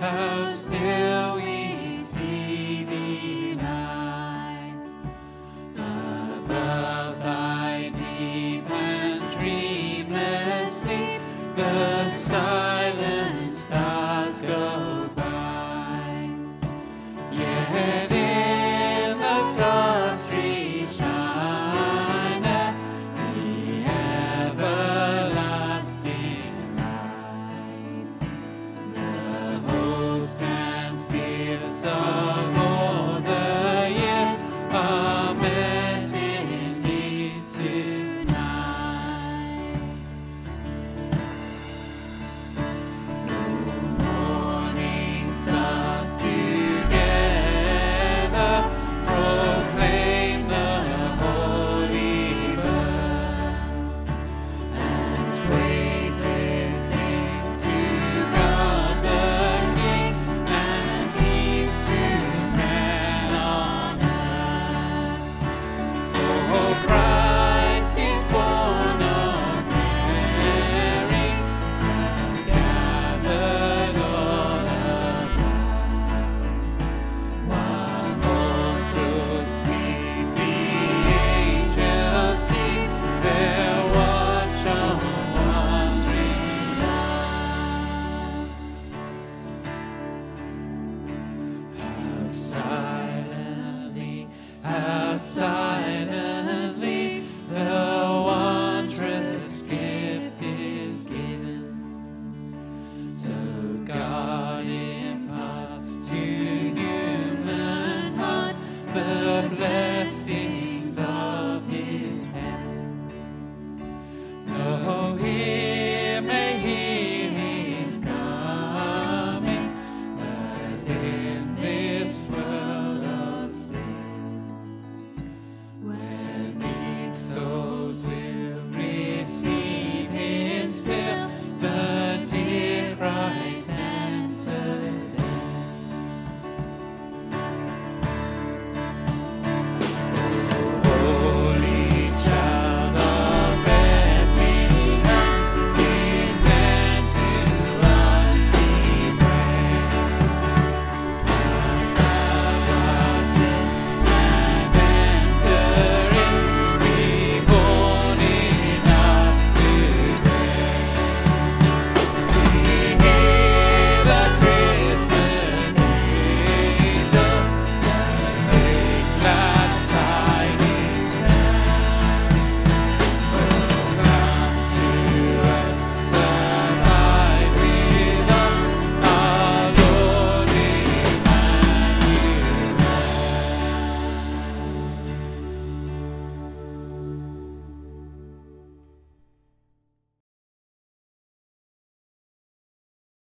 have